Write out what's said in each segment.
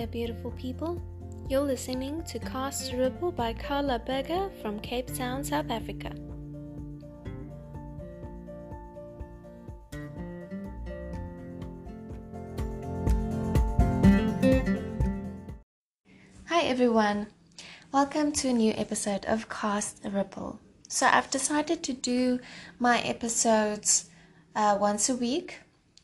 there, beautiful people. You're listening to Cast Ripple by Carla Berger from Cape Town, South Africa. Hi, everyone. Welcome to a new episode of Cast Ripple. So, I've decided to do my episodes uh, once a week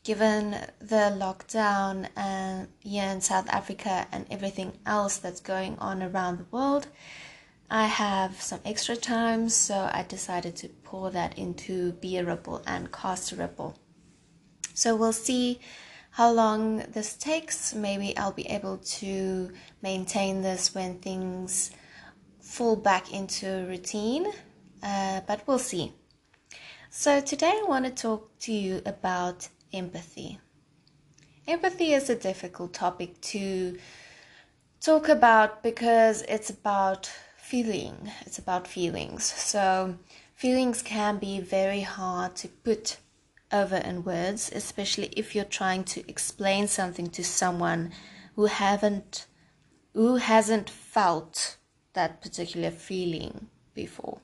given the lockdown uh, here in South Africa and everything else that's going on around the world, I have some extra time, so I decided to pour that into Be a Ripple and Cast a Ripple. So we'll see how long this takes. Maybe I'll be able to maintain this when things fall back into routine, uh, but we'll see. So, today I want to talk to you about empathy. Empathy is a difficult topic to talk about because it's about feeling, it's about feelings. So, feelings can be very hard to put over in words, especially if you're trying to explain something to someone who haven't who hasn't felt that particular feeling before.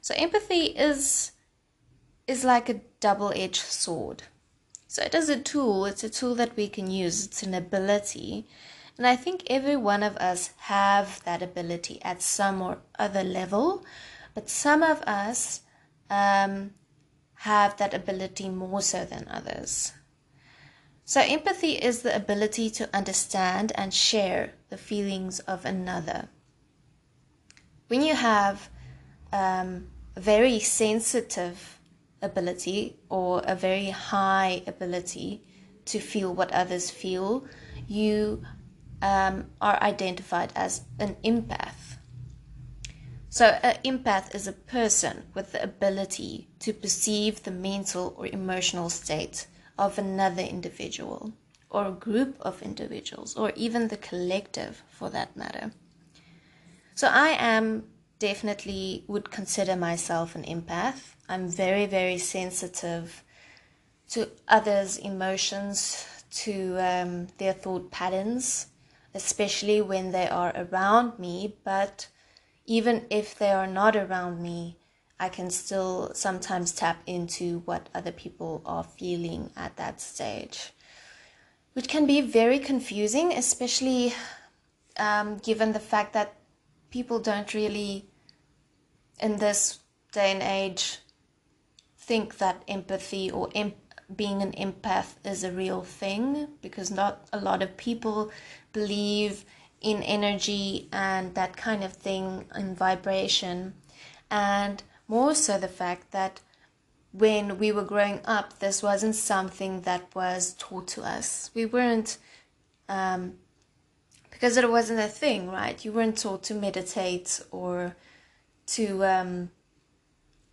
So empathy is is like a double-edged sword. So it is a tool, it's a tool that we can use, it's an ability. And I think every one of us have that ability at some or other level, but some of us um, have that ability more so than others. So, empathy is the ability to understand and share the feelings of another. When you have um, very sensitive ability or a very high ability to feel what others feel, you um, are identified as an empath. So, an empath is a person with the ability to perceive the mental or emotional state of another individual, or a group of individuals, or even the collective for that matter. So, I am definitely would consider myself an empath. I'm very, very sensitive to others' emotions, to um, their thought patterns, especially when they are around me. But even if they are not around me, I can still sometimes tap into what other people are feeling at that stage, which can be very confusing, especially um, given the fact that people don't really, in this day and age, think that empathy or em- being an empath is a real thing because not a lot of people believe in energy and that kind of thing in vibration. And more so the fact that when we were growing up this wasn't something that was taught to us. We weren't um, because it wasn't a thing right? You weren't taught to meditate or to um,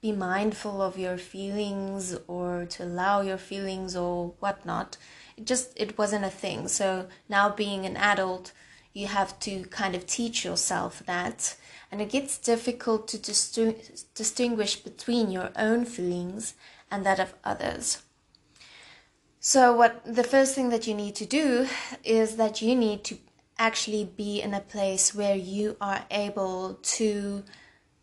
be mindful of your feelings or to allow your feelings or whatnot. It just it wasn't a thing. So now being an adult, you have to kind of teach yourself that, and it gets difficult to distinguish, distinguish between your own feelings and that of others. So what the first thing that you need to do is that you need to actually be in a place where you are able to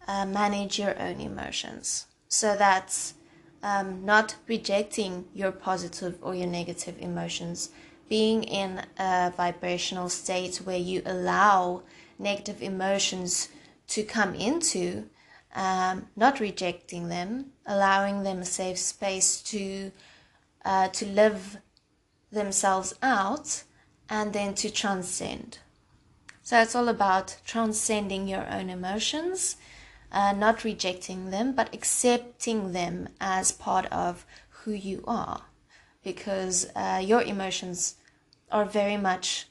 uh, manage your own emotions. So that's um, not rejecting your positive or your negative emotions, being in a vibrational state where you allow negative emotions to come into, um, not rejecting them, allowing them a safe space to uh, to live themselves out, and then to transcend. So it's all about transcending your own emotions uh, not rejecting them, but accepting them as part of who you are. Because uh, your emotions are very much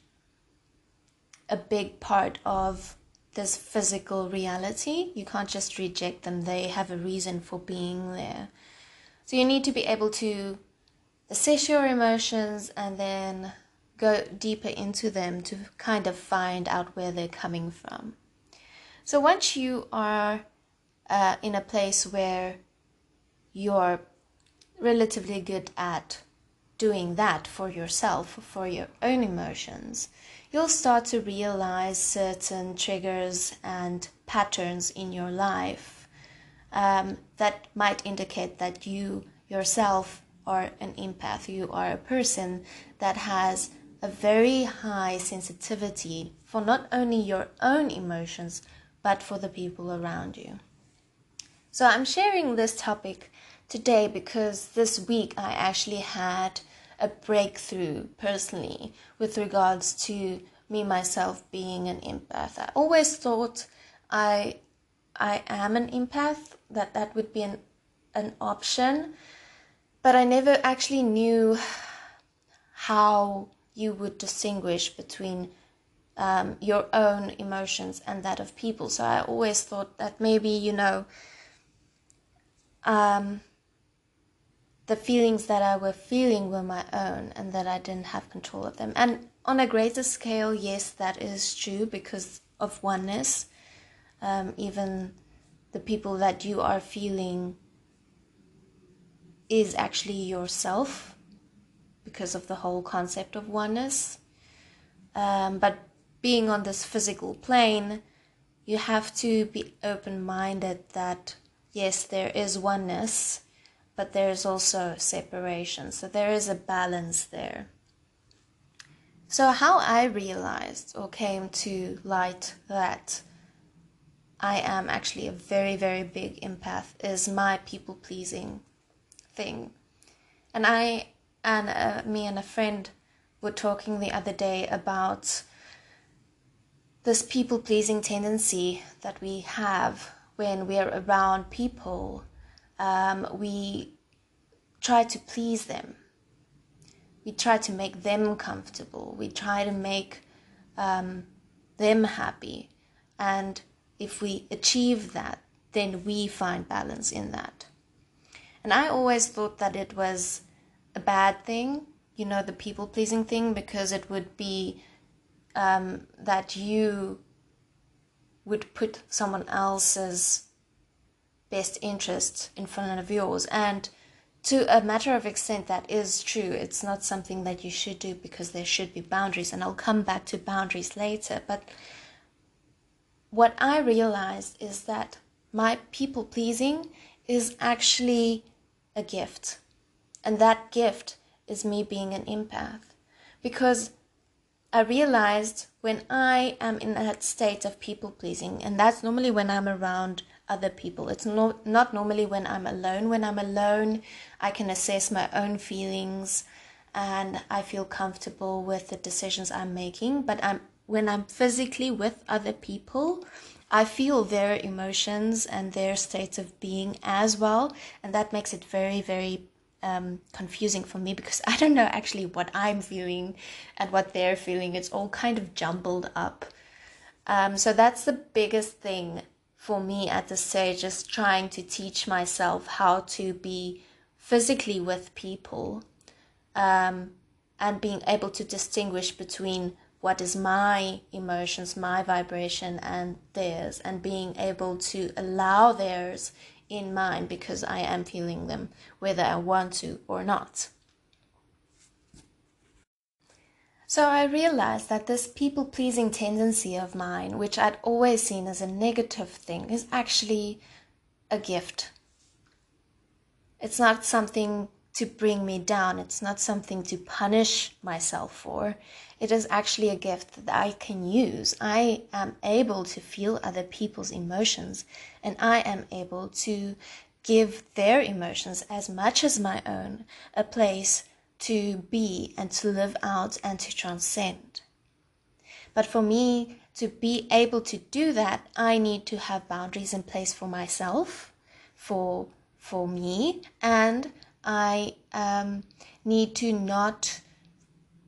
a big part of this physical reality. You can't just reject them, they have a reason for being there. So you need to be able to assess your emotions and then go deeper into them to kind of find out where they're coming from. So once you are uh, in a place where you're relatively good at doing that for yourself, for your own emotions, you'll start to realize certain triggers and patterns in your life um, that might indicate that you yourself are an empath, you are a person that has a very high sensitivity for not only your own emotions but for the people around you. So, I'm sharing this topic today because this week I actually had a breakthrough personally with regards to me myself being an empath. I always thought I I am an empath that that would be an an option, but I never actually knew how you would distinguish between um, your own emotions and that of people. So I always thought that maybe you know um, the feelings that I were feeling were my own and that I didn't have control of them. And on a greater scale, yes, that is true because of oneness. Um, even the people that you are feeling is actually yourself because of the whole concept of oneness. Um, but being on this physical plane, you have to be open minded that yes, there is oneness, but there is also separation. So there is a balance there. So, how I realized or came to light that I am actually a very, very big empath is my people pleasing thing. And I and uh, me and a friend were talking the other day about this people pleasing tendency that we have when we are around people. Um, we try to please them we try to make them comfortable. We try to make um, them happy. And if we achieve that, then we find balance in that. And I always thought that it was a bad thing, you know, the people pleasing thing, because it would be um, that you would put someone else's best interest in front of yours. And to a matter of extent that is true. It's not something that you should do because there should be boundaries and i'll come back to boundaries later. But what i realized is that my people pleasing is actually a gift. And that gift is me being an empath. Because i realized when i am in that state of people pleasing and that's normally when i'm around other people. It's not not normally when I'm alone. When I'm alone, I can assess my own feelings and I feel comfortable with the decisions I'm making, but I'm when I'm physically with other people, I feel their emotions and their states of being as well, and that makes it very very um, confusing for me because I don't know actually what I'm feeling and what they're feeling. It's all kind of jumbled up. Um, so that's the biggest thing for me at this stage is trying to teach myself how to be physically with people um, and being able to distinguish between what is my emotions, my vibration, and theirs, and being able to allow theirs in mine because I am feeling them, whether I want to or not. So I realized that this people pleasing tendency of mine, which I'd always seen as a negative thing, is actually a gift. It's not something to bring me down, it's not something to punish myself for. It is actually a gift that I can use. I am able to feel other people's emotions and I am able to give their emotions as much as my own a place to be and to live out and to transcend. But for me to be able to do that, I need to have boundaries in place for myself, for for me, and I um, need to not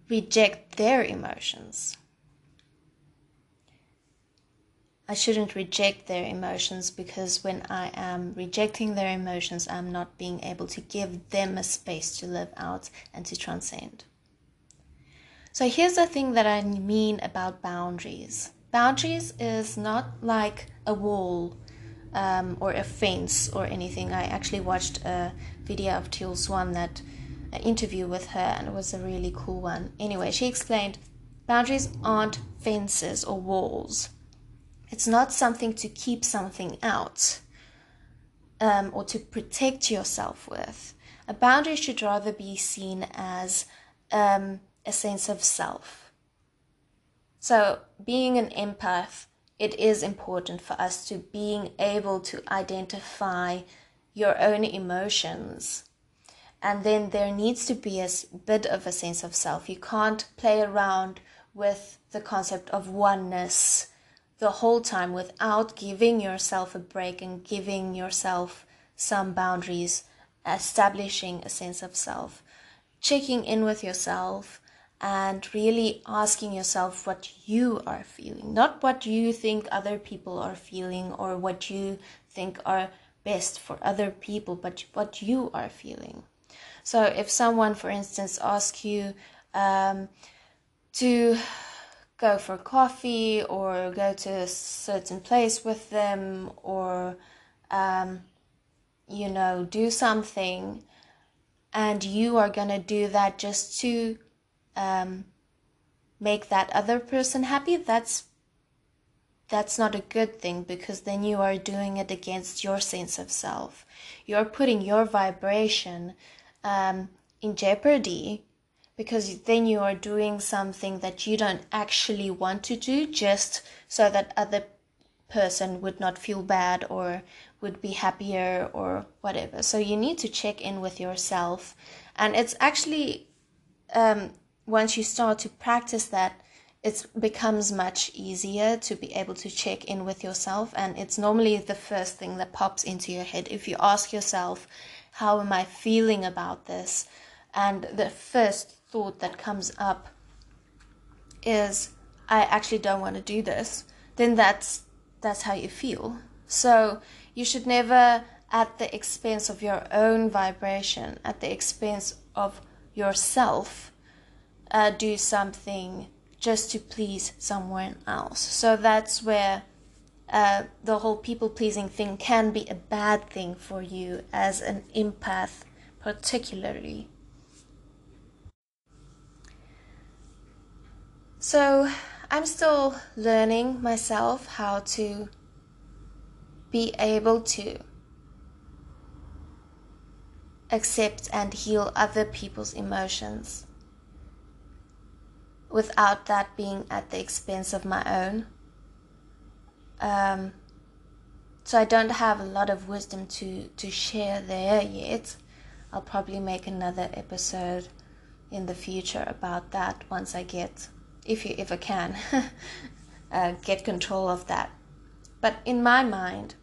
reject their emotions. I shouldn't reject their emotions because when I am rejecting their emotions, I'm not being able to give them a space to live out and to transcend. So here's the thing that I mean about boundaries boundaries is not like a wall um, or a fence or anything. I actually watched a video of Teal Swan that an interview with her, and it was a really cool one. Anyway, she explained boundaries aren't fences or walls. It's not something to keep something out um, or to protect yourself with. A boundary should rather be seen as um, a sense of self. So, being an empath, it is important for us to being able to identify your own emotions. And then there needs to be a bit of a sense of self. You can't play around with the concept of oneness the whole time without giving yourself a break and giving yourself some boundaries, establishing a sense of self, checking in with yourself, and really asking yourself what you are feeling, not what you think other people are feeling or what you think are best for other people, but what you are feeling. So, if someone, for instance, asks you um, to go for coffee or go to a certain place with them or um, you know do something and you are gonna do that just to um, make that other person happy that's that's not a good thing because then you are doing it against your sense of self. You're putting your vibration um, in jeopardy because then you are doing something that you don't actually want to do just so that other person would not feel bad or would be happier or whatever. So you need to check in with yourself. And it's actually um, once you start to practice that it becomes much easier to be able to check in with yourself and it's normally the first thing that pops into your head if you ask yourself how am i feeling about this and the first thought that comes up is I actually don't want to do this, then that's that's how you feel. So you should never at the expense of your own vibration, at the expense of yourself, uh, do something just to please someone else. So that's where uh, the whole people pleasing thing can be a bad thing for you as an empath, particularly. So I'm still learning myself how to be able to accept and heal other people's emotions without that being at the expense of my own. Um, so I don't have a lot of wisdom to, to share there yet. I'll probably make another episode in the future about that once I get if you ever can, uh, get control of that. But in my mind,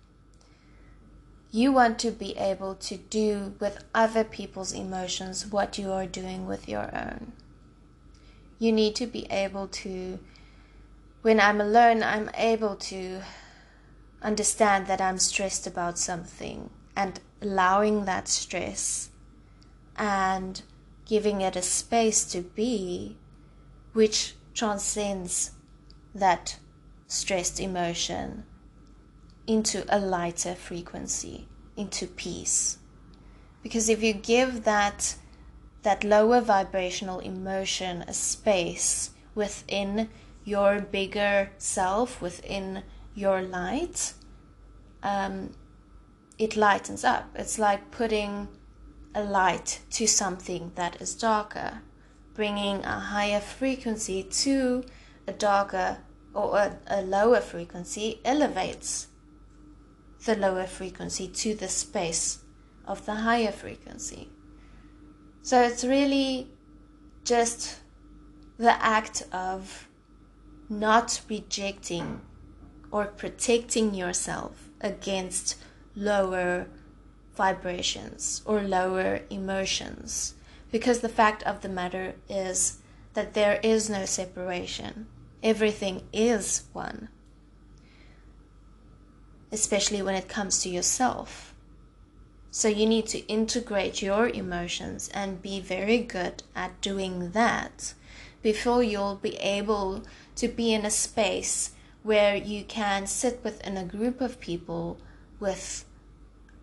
you want to be able to do with other people's emotions what you are doing with your own. You need to be able to, when I'm alone, I'm able to understand that I'm stressed about something and allowing that stress and giving it a space to be, which transcends that stressed emotion into a lighter frequency, into peace. Because if you give that that lower vibrational emotion a space within your bigger self, within your light, um, it lightens up. It's like putting a light to something that is darker bringing a higher frequency to a darker or a, a lower frequency elevates the lower frequency to the space of the higher frequency. So it's really just the act of not rejecting or protecting yourself against lower vibrations or lower emotions because the fact of the matter is that there is no separation. Everything is one. Especially when it comes to yourself. So you need to integrate your emotions and be very good at doing that before you'll be able to be in a space where you can sit within a group of people with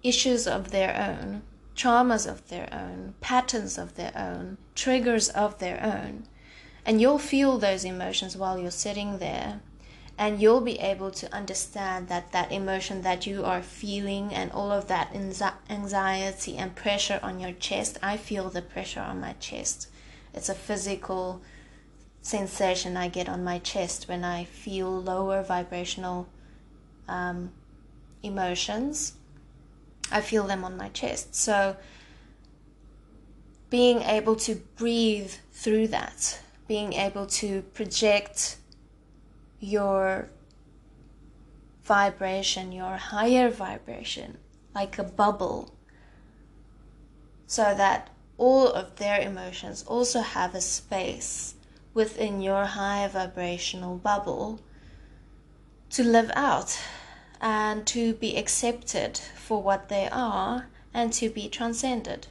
issues of their own traumas of their own, patterns of their own, triggers of their own. And you'll feel those emotions while you're sitting there. And you'll be able to understand that that emotion that you are feeling and all of that anxiety and pressure on your chest, I feel the pressure on my chest. It's a physical sensation I get on my chest when I feel lower vibrational um, emotions. I feel them on my chest. So, being able to breathe through that, being able to project your vibration, your higher vibration, like a bubble, so that all of their emotions also have a space within your high vibrational bubble to live out and to be accepted for what they are and to be transcended.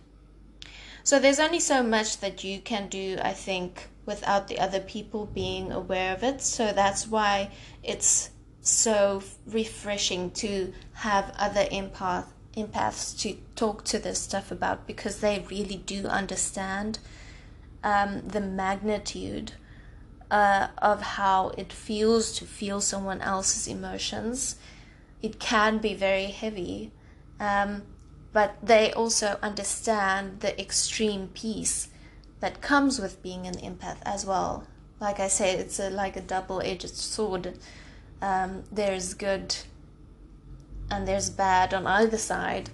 So there's only so much that you can do, I think, without the other people being aware of it. So that's why it's so refreshing to have other empath empaths to talk to this stuff about because they really do understand um, the magnitude uh, of how it feels to feel someone else's emotions. It can be very heavy, um, but they also understand the extreme peace that comes with being an empath as well. Like I say, it's a, like a double edged sword. Um, there's good and there's bad on either side.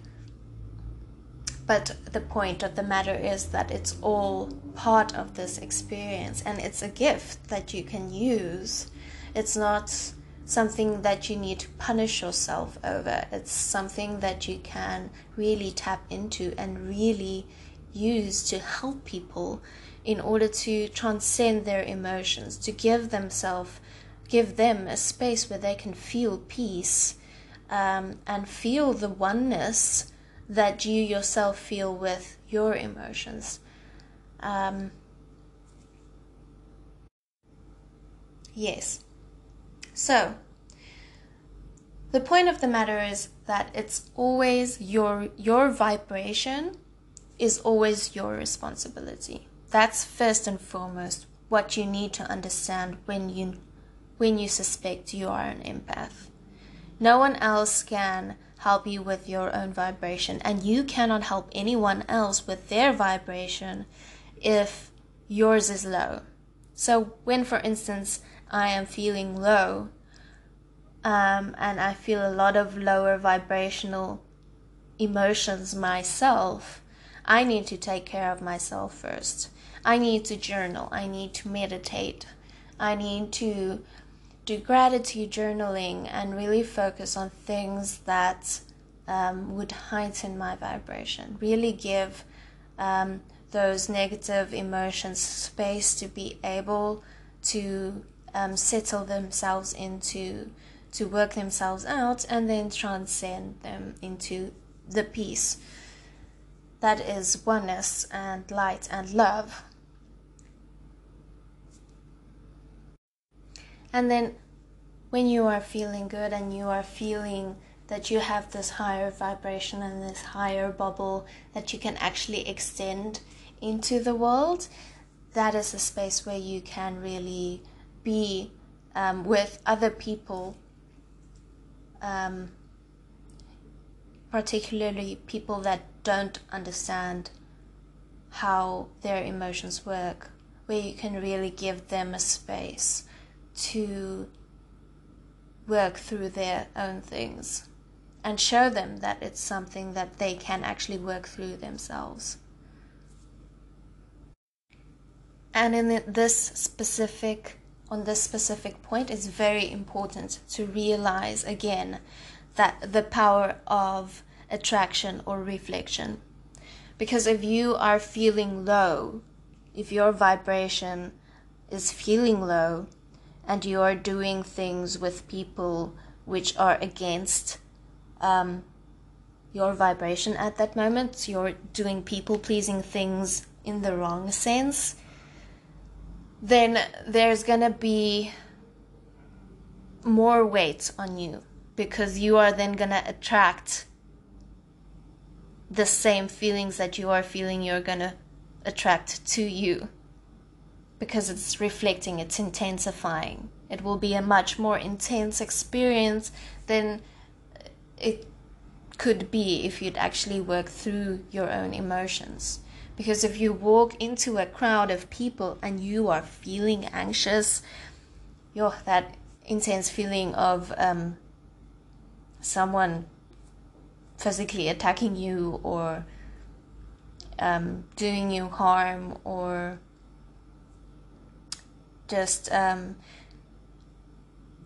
But the point of the matter is that it's all part of this experience and it's a gift that you can use. It's not something that you need to punish yourself over. It's something that you can really tap into and really use to help people in order to transcend their emotions, to give themselves give them a space where they can feel peace um, and feel the oneness that you yourself feel with your emotions. Um, yes. So, the point of the matter is that it's always your your vibration is always your responsibility. That's first and foremost what you need to understand when you when you suspect you are an empath. No one else can help you with your own vibration, and you cannot help anyone else with their vibration if yours is low. So, when, for instance, I am feeling low um, and I feel a lot of lower vibrational emotions myself, I need to take care of myself first. I need to journal, I need to meditate, I need to do gratitude journaling and really focus on things that um, would heighten my vibration. Really give um, those negative emotions space to be able to um, settle themselves into, to work themselves out, and then transcend them into the peace that is oneness and light and love. And then when you are feeling good and you are feeling that you have this higher vibration and this higher bubble that you can actually extend into the world, that is a space where you can really be um, with other people, um, particularly people that don't understand how their emotions work, where you can really give them a space to work through their own things and show them that it's something that they can actually work through themselves. And in this specific on this specific point it's very important to realize again that the power of attraction or reflection. Because if you are feeling low, if your vibration is feeling low, and you are doing things with people which are against um, your vibration at that moment, you're doing people pleasing things in the wrong sense, then there's gonna be more weight on you because you are then gonna attract the same feelings that you are feeling, you're going to attract to you because it's reflecting, it's intensifying. It will be a much more intense experience than it could be if you'd actually work through your own emotions. Because if you walk into a crowd of people and you are feeling anxious, you're that intense feeling of um, someone physically attacking you or um, doing you harm or just um,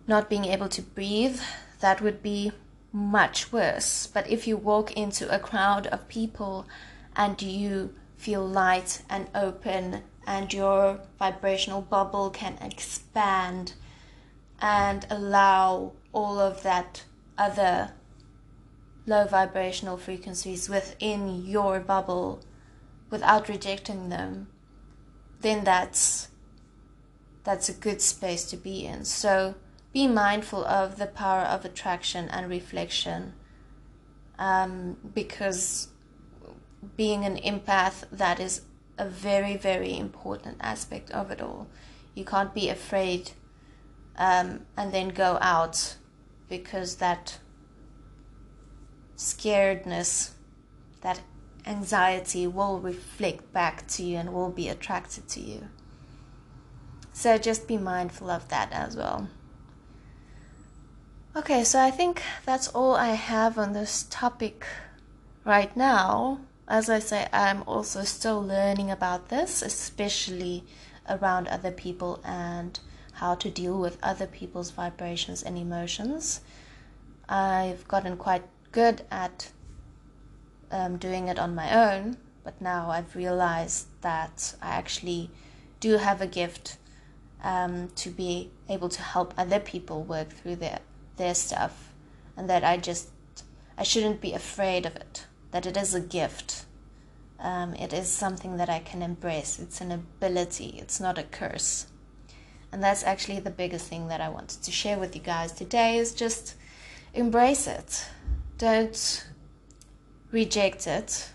not being able to breathe, that would be much worse. But if you walk into a crowd of people and you feel light and open and your vibrational bubble can expand and allow all of that other low vibrational frequencies within your bubble without rejecting them then that's that's a good space to be in. So be mindful of the power of attraction and reflection um, because being an empath that is a very very important aspect of it all. You can't be afraid um, and then go out because that scaredness that anxiety will reflect back to you and will be attracted to you so just be mindful of that as well Okay, so I think that's all I have on this topic right now. As I say, I'm also still learning about this, especially around other people and how to deal with other people's vibrations and emotions. I've gotten quite good at um, doing it on my own, but now I've realized that I actually do have a gift um, to be able to help other people work through their their stuff and that I just I shouldn't be afraid of it that it is a gift. Um, it is something that I can embrace. It's an ability. It's not a curse and that's actually the biggest thing that I wanted to share with you guys today is just embrace it. Don't reject it.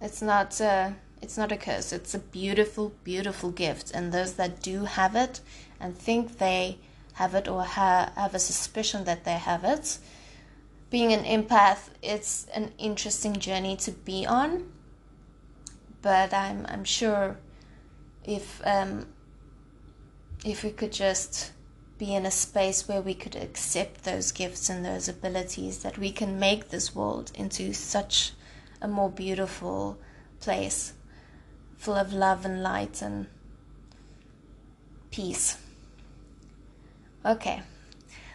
It's not uh, it's not a curse. It's a beautiful beautiful gift. And those that do have it and think they have it or ha- have a suspicion that they have it. Being an empath, it's an interesting journey to be on, but I'm I'm sure if um, if we could just be in a space where we could accept those gifts and those abilities, that we can make this world into such a more beautiful place, full of love and light and peace. Okay,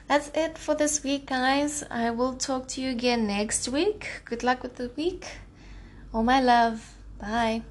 that's it for this week, guys. I will talk to you again next week. Good luck with the week. All my love. Bye.